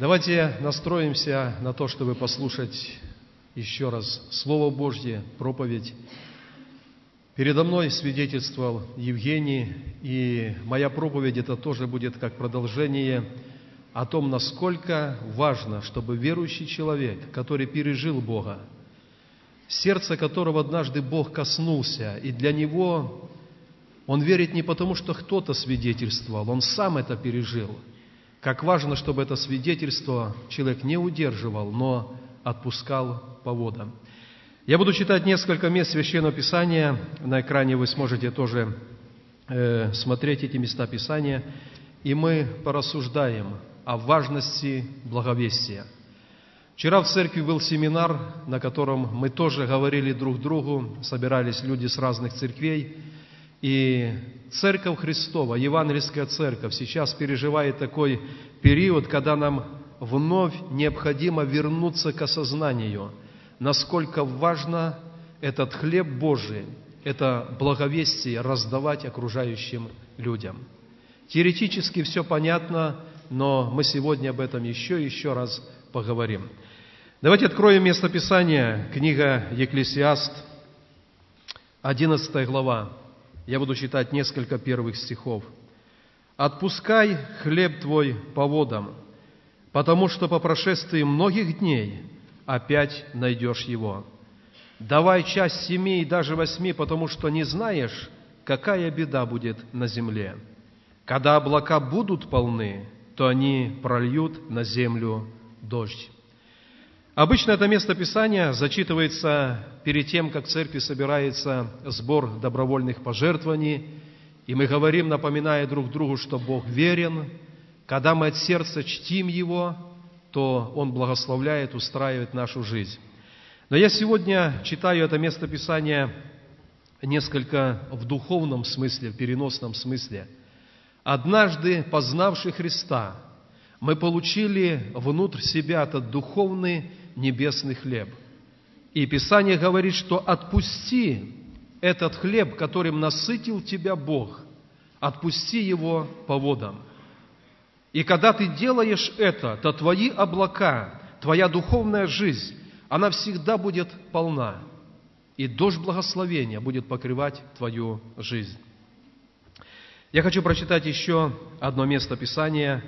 Давайте настроимся на то, чтобы послушать еще раз Слово Божье, проповедь. Передо мной свидетельствовал Евгений, и моя проповедь это тоже будет как продолжение о том, насколько важно, чтобы верующий человек, который пережил Бога, сердце которого однажды Бог коснулся, и для него он верит не потому, что кто-то свидетельствовал, он сам это пережил. Как важно, чтобы это свидетельство человек не удерживал, но отпускал по водам. Я буду читать несколько мест Священного Писания. На экране вы сможете тоже э, смотреть эти места Писания. И мы порассуждаем о важности благовестия. Вчера в церкви был семинар, на котором мы тоже говорили друг другу, собирались люди с разных церквей, и Церковь Христова, Евангельская Церковь сейчас переживает такой период, когда нам вновь необходимо вернуться к осознанию, насколько важно этот хлеб Божий, это благовестие раздавать окружающим людям. Теоретически все понятно, но мы сегодня об этом еще и еще раз поговорим. Давайте откроем место Писания, книга Екклесиаст, 11 глава. Я буду читать несколько первых стихов. «Отпускай хлеб твой по водам, потому что по прошествии многих дней опять найдешь его. Давай часть семи и даже восьми, потому что не знаешь, какая беда будет на земле. Когда облака будут полны, то они прольют на землю дождь. Обычно это место Писания зачитывается перед тем, как в церкви собирается сбор добровольных пожертвований, и мы говорим, напоминая друг другу, что Бог верен. Когда мы от сердца чтим Его, то Он благословляет, устраивает нашу жизнь. Но я сегодня читаю это место Писания несколько в духовном смысле, в переносном смысле. Однажды, познавший Христа, мы получили внутрь себя этот духовный небесный хлеб. И Писание говорит, что отпусти этот хлеб, которым насытил тебя Бог, отпусти его по водам. И когда ты делаешь это, то твои облака, твоя духовная жизнь, она всегда будет полна. И дождь благословения будет покрывать твою жизнь. Я хочу прочитать еще одно место Писания.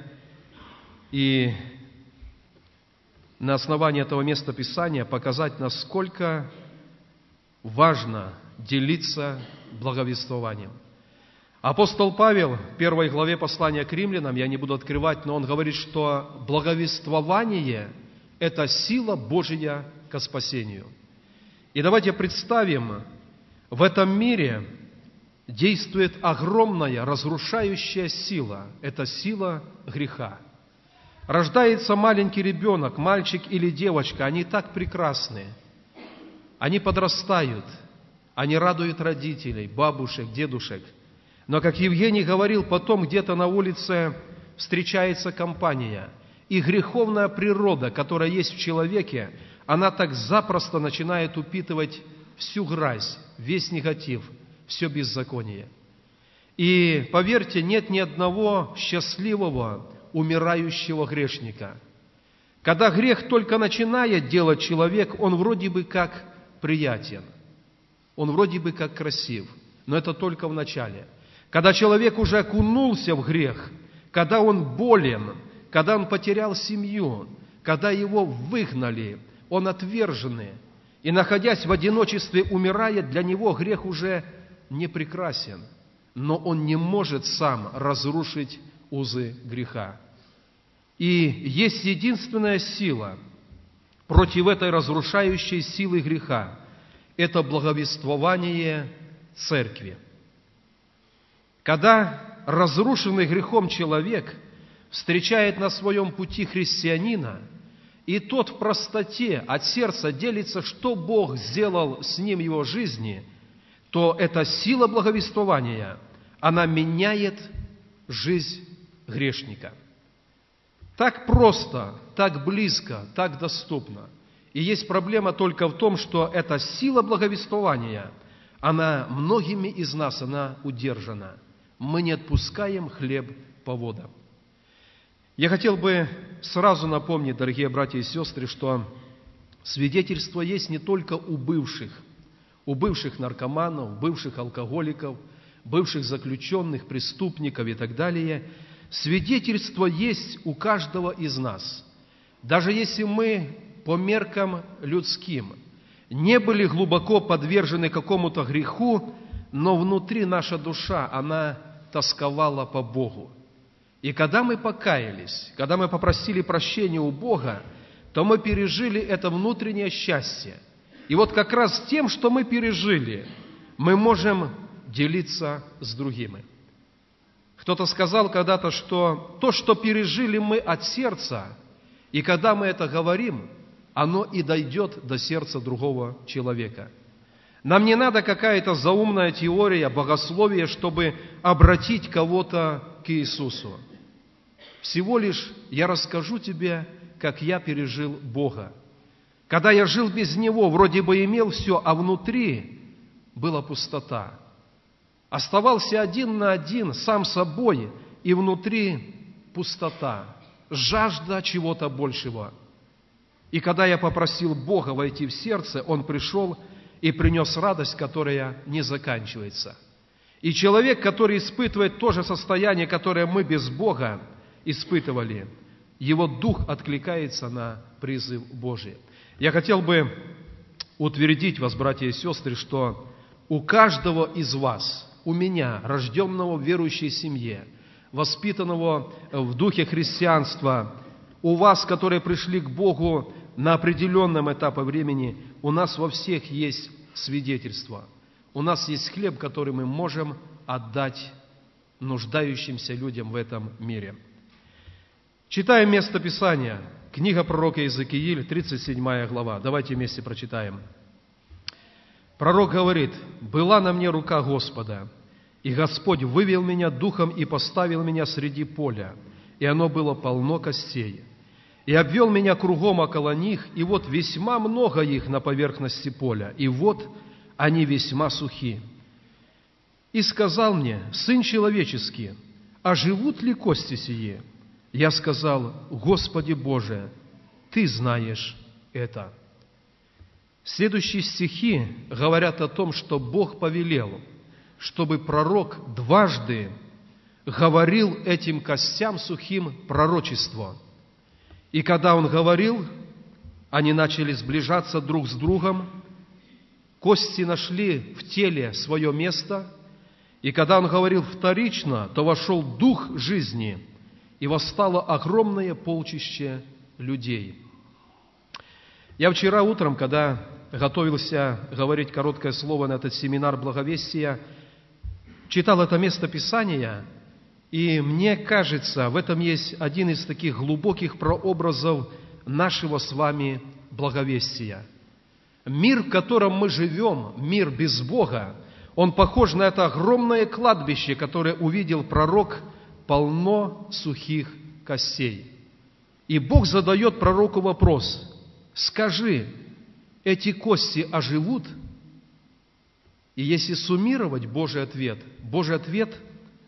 И на основании этого места Писания показать, насколько важно делиться благовествованием. Апостол Павел в первой главе послания к римлянам, я не буду открывать, но он говорит, что благовествование – это сила Божья к спасению. И давайте представим, в этом мире действует огромная разрушающая сила. Это сила греха – Рождается маленький ребенок, мальчик или девочка, они так прекрасны. Они подрастают, они радуют родителей, бабушек, дедушек. Но, как Евгений говорил, потом где-то на улице встречается компания, и греховная природа, которая есть в человеке, она так запросто начинает упитывать всю грязь, весь негатив, все беззаконие. И поверьте, нет ни одного счастливого, умирающего грешника. Когда грех только начинает делать человек, он вроде бы как приятен, он вроде бы как красив, но это только в начале. Когда человек уже окунулся в грех, когда он болен, когда он потерял семью, когда его выгнали, он отверженный, и, находясь в одиночестве, умирает, для него грех уже не прекрасен, но он не может сам разрушить узы греха. И есть единственная сила против этой разрушающей силы греха. Это благовествование церкви. Когда разрушенный грехом человек встречает на своем пути христианина, и тот в простоте от сердца делится, что Бог сделал с ним в его жизни, то эта сила благовествования, она меняет жизнь грешника – так просто, так близко, так доступно. И есть проблема только в том, что эта сила благовествования, она многими из нас, она удержана. Мы не отпускаем хлеб по водам. Я хотел бы сразу напомнить, дорогие братья и сестры, что свидетельство есть не только у бывших, у бывших наркоманов, бывших алкоголиков, бывших заключенных, преступников и так далее. Свидетельство есть у каждого из нас. Даже если мы по меркам людским не были глубоко подвержены какому-то греху, но внутри наша душа, она тосковала по Богу. И когда мы покаялись, когда мы попросили прощения у Бога, то мы пережили это внутреннее счастье. И вот как раз тем, что мы пережили, мы можем делиться с другими. Кто-то сказал когда-то, что то, что пережили мы от сердца, и когда мы это говорим, оно и дойдет до сердца другого человека. Нам не надо какая-то заумная теория, богословие, чтобы обратить кого-то к Иисусу. Всего лишь я расскажу тебе, как я пережил Бога. Когда я жил без Него, вроде бы имел все, а внутри была пустота. Оставался один на один сам собой, и внутри пустота, жажда чего-то большего. И когда я попросил Бога войти в сердце, Он пришел и принес радость, которая не заканчивается. И человек, который испытывает то же состояние, которое мы без Бога, испытывали, его дух откликается на призыв Божий. Я хотел бы утвердить вас, братья и сестры, что у каждого из вас, у меня, рожденного в верующей семье, воспитанного в духе христианства, у вас, которые пришли к Богу на определенном этапе времени, у нас во всех есть свидетельство. У нас есть хлеб, который мы можем отдать нуждающимся людям в этом мире – Читаем место Писания. Книга пророка Иезекииль, 37 глава. Давайте вместе прочитаем. Пророк говорит, «Была на мне рука Господа, и Господь вывел меня духом и поставил меня среди поля, и оно было полно костей. И обвел меня кругом около них, и вот весьма много их на поверхности поля, и вот они весьма сухи. И сказал мне, Сын человеческий, а живут ли кости сие?» я сказал, Господи Боже, Ты знаешь это. Следующие стихи говорят о том, что Бог повелел, чтобы пророк дважды говорил этим костям сухим пророчество. И когда он говорил, они начали сближаться друг с другом, кости нашли в теле свое место, и когда он говорил вторично, то вошел дух жизни – и восстало огромное полчище людей. Я вчера утром, когда готовился говорить короткое слово на этот семинар благовестия, читал это место Писания, и мне кажется, в этом есть один из таких глубоких прообразов нашего с вами благовестия. Мир, в котором мы живем, мир без Бога, он похож на это огромное кладбище, которое увидел пророк – полно сухих костей. И Бог задает пророку вопрос, скажи, эти кости оживут? И если суммировать Божий ответ, Божий ответ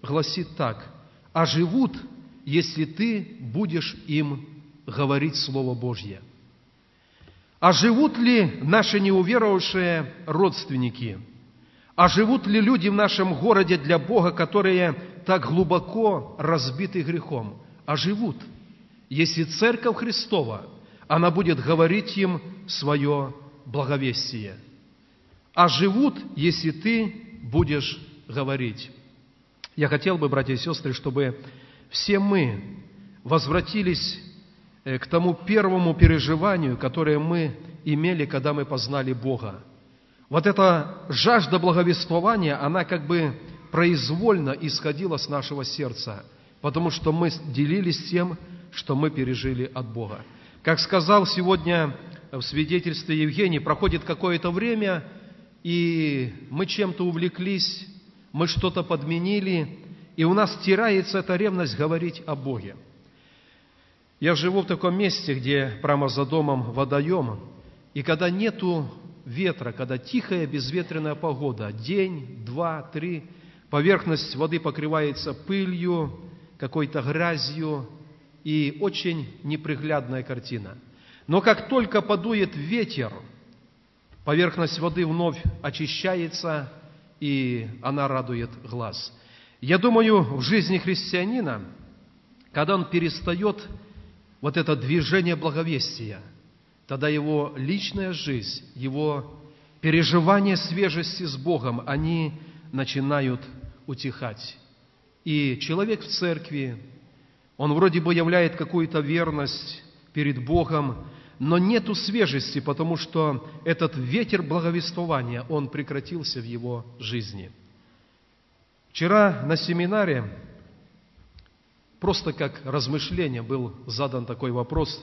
гласит так, оживут, если ты будешь им говорить Слово Божье. А живут ли наши неуверовавшие родственники? А живут ли люди в нашем городе для Бога, которые так глубоко разбиты грехом, а живут. Если Церковь Христова, она будет говорить им свое благовестие. А живут, если ты будешь говорить. Я хотел бы, братья и сестры, чтобы все мы возвратились э, к тому первому переживанию, которое мы имели, когда мы познали Бога. Вот эта жажда благовествования, она как бы произвольно исходило с нашего сердца, потому что мы делились тем, что мы пережили от Бога. Как сказал сегодня в свидетельстве Евгений, проходит какое-то время, и мы чем-то увлеклись, мы что-то подменили, и у нас теряется эта ревность говорить о Боге. Я живу в таком месте, где прямо за домом водоем, и когда нету ветра, когда тихая безветренная погода, день, два, три – поверхность воды покрывается пылью, какой-то грязью, и очень неприглядная картина. Но как только подует ветер, поверхность воды вновь очищается, и она радует глаз. Я думаю, в жизни христианина, когда он перестает вот это движение благовестия, тогда его личная жизнь, его переживания свежести с Богом, они начинают утихать. И человек в церкви, он вроде бы являет какую-то верность перед Богом, но нету свежести, потому что этот ветер благовествования, он прекратился в его жизни. Вчера на семинаре, просто как размышление, был задан такой вопрос.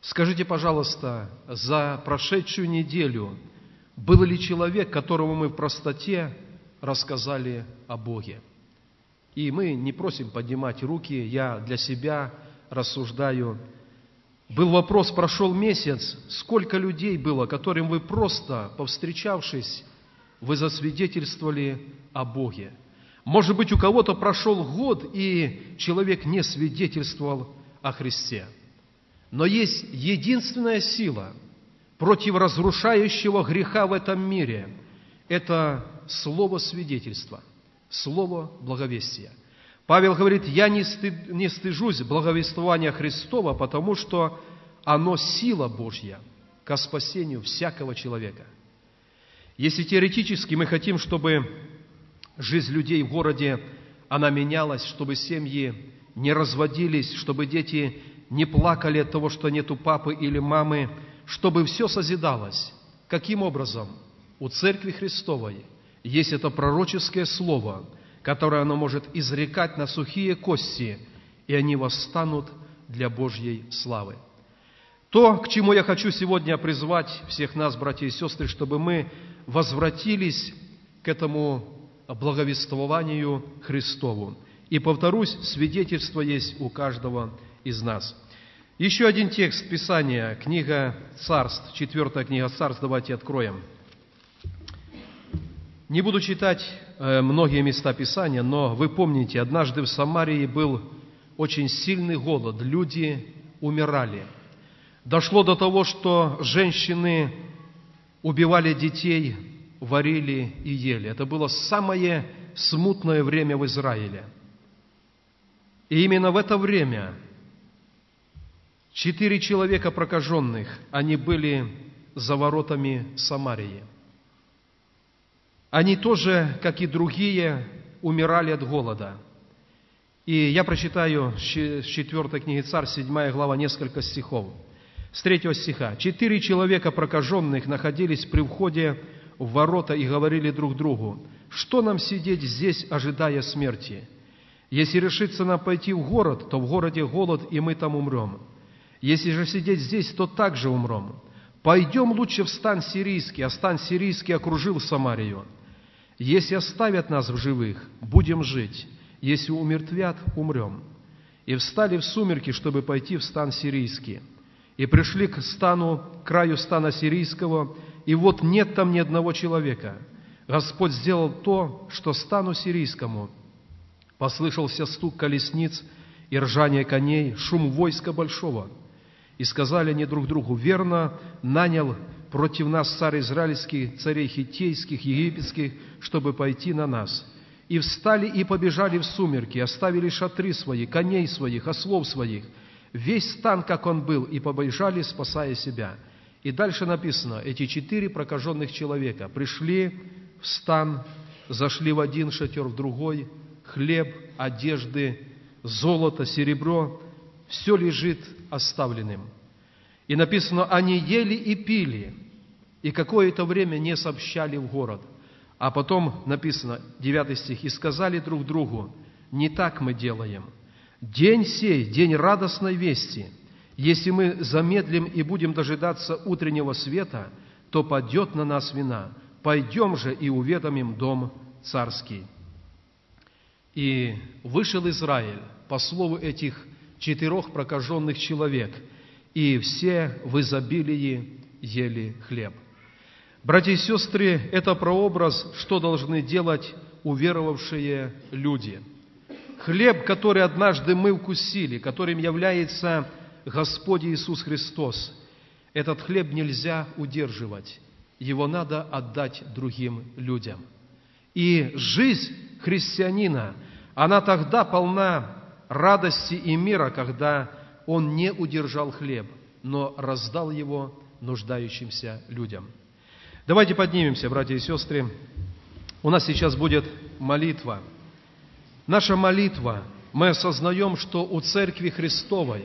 Скажите, пожалуйста, за прошедшую неделю был ли человек, которому мы в простоте рассказали о Боге? И мы не просим поднимать руки, я для себя рассуждаю. Был вопрос, прошел месяц, сколько людей было, которым вы просто, повстречавшись, вы засвидетельствовали о Боге. Может быть, у кого-то прошел год, и человек не свидетельствовал о Христе. Но есть единственная сила против разрушающего греха в этом мире – это слово свидетельства – слово благовестия. Павел говорит, я не, стыд, не стыжусь благовествования Христова, потому что оно сила Божья ко спасению всякого человека. Если теоретически мы хотим, чтобы жизнь людей в городе, она менялась, чтобы семьи не разводились, чтобы дети не плакали от того, что нету папы или мамы, чтобы все созидалось. Каким образом? У Церкви Христовой – есть это пророческое слово, которое оно может изрекать на сухие кости, и они восстанут для Божьей славы. То, к чему я хочу сегодня призвать всех нас, братья и сестры, чтобы мы возвратились к этому благовествованию Христову. И повторюсь, свидетельство есть у каждого из нас. Еще один текст Писания, книга Царств, четвертая книга Царств, давайте откроем – не буду читать э, многие места Писания, но вы помните, однажды в Самарии был очень сильный голод, люди умирали. Дошло до того, что женщины убивали детей, варили и ели. Это было самое смутное время в Израиле. И именно в это время четыре человека прокаженных, они были за воротами Самарии – они тоже, как и другие, умирали от голода. И я прочитаю с 4 книги Царь, 7 глава, несколько стихов. С 3 стиха. «Четыре человека прокаженных находились при входе в ворота и говорили друг другу, что нам сидеть здесь, ожидая смерти? Если решится нам пойти в город, то в городе голод, и мы там умрем. Если же сидеть здесь, то также умрем. Пойдем лучше в стан сирийский, а стан сирийский окружил Самарию. Если оставят нас в живых, будем жить. Если умертвят, умрем. И встали в сумерки, чтобы пойти в стан сирийский. И пришли к стану, к краю стана сирийского, и вот нет там ни одного человека. Господь сделал то, что стану сирийскому. Послышался стук колесниц и ржание коней, шум войска большого. И сказали они друг другу, верно, нанял против нас царь израильский, царей хитейских, египетских, чтобы пойти на нас. И встали и побежали в сумерки, оставили шатры свои, коней своих, ослов своих, весь стан, как он был, и побежали, спасая себя. И дальше написано, эти четыре прокаженных человека пришли в стан, зашли в один шатер, в другой, хлеб, одежды, золото, серебро, все лежит оставленным – и написано, они ели и пили, и какое-то время не сообщали в город. А потом написано, 9 стих, «И сказали друг другу, не так мы делаем. День сей, день радостной вести. Если мы замедлим и будем дожидаться утреннего света, то падет на нас вина. Пойдем же и уведомим дом царский». И вышел Израиль по слову этих четырех прокаженных человек – и все в изобилии ели хлеб. Братья и сестры, это прообраз, что должны делать уверовавшие люди. хлеб, который однажды мы вкусили, которым является Господь Иисус Христос, этот хлеб нельзя удерживать, его надо отдать другим людям. И жизнь христианина, она тогда полна радости и мира, когда он не удержал хлеб, но раздал его нуждающимся людям. Давайте поднимемся, братья и сестры. У нас сейчас будет молитва. Наша молитва, мы осознаем, что у Церкви Христовой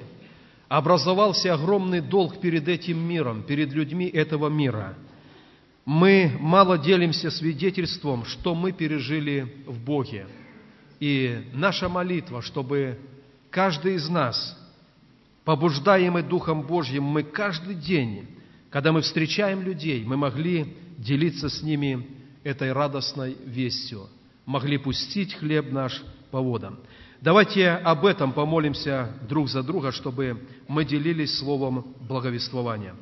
образовался огромный долг перед этим миром, перед людьми этого мира. Мы мало делимся свидетельством, что мы пережили в Боге. И наша молитва, чтобы каждый из нас, побуждаемый Духом Божьим, мы каждый день, когда мы встречаем людей, мы могли делиться с ними этой радостной вестью, могли пустить хлеб наш по водам. Давайте об этом помолимся друг за друга, чтобы мы делились словом благовествования.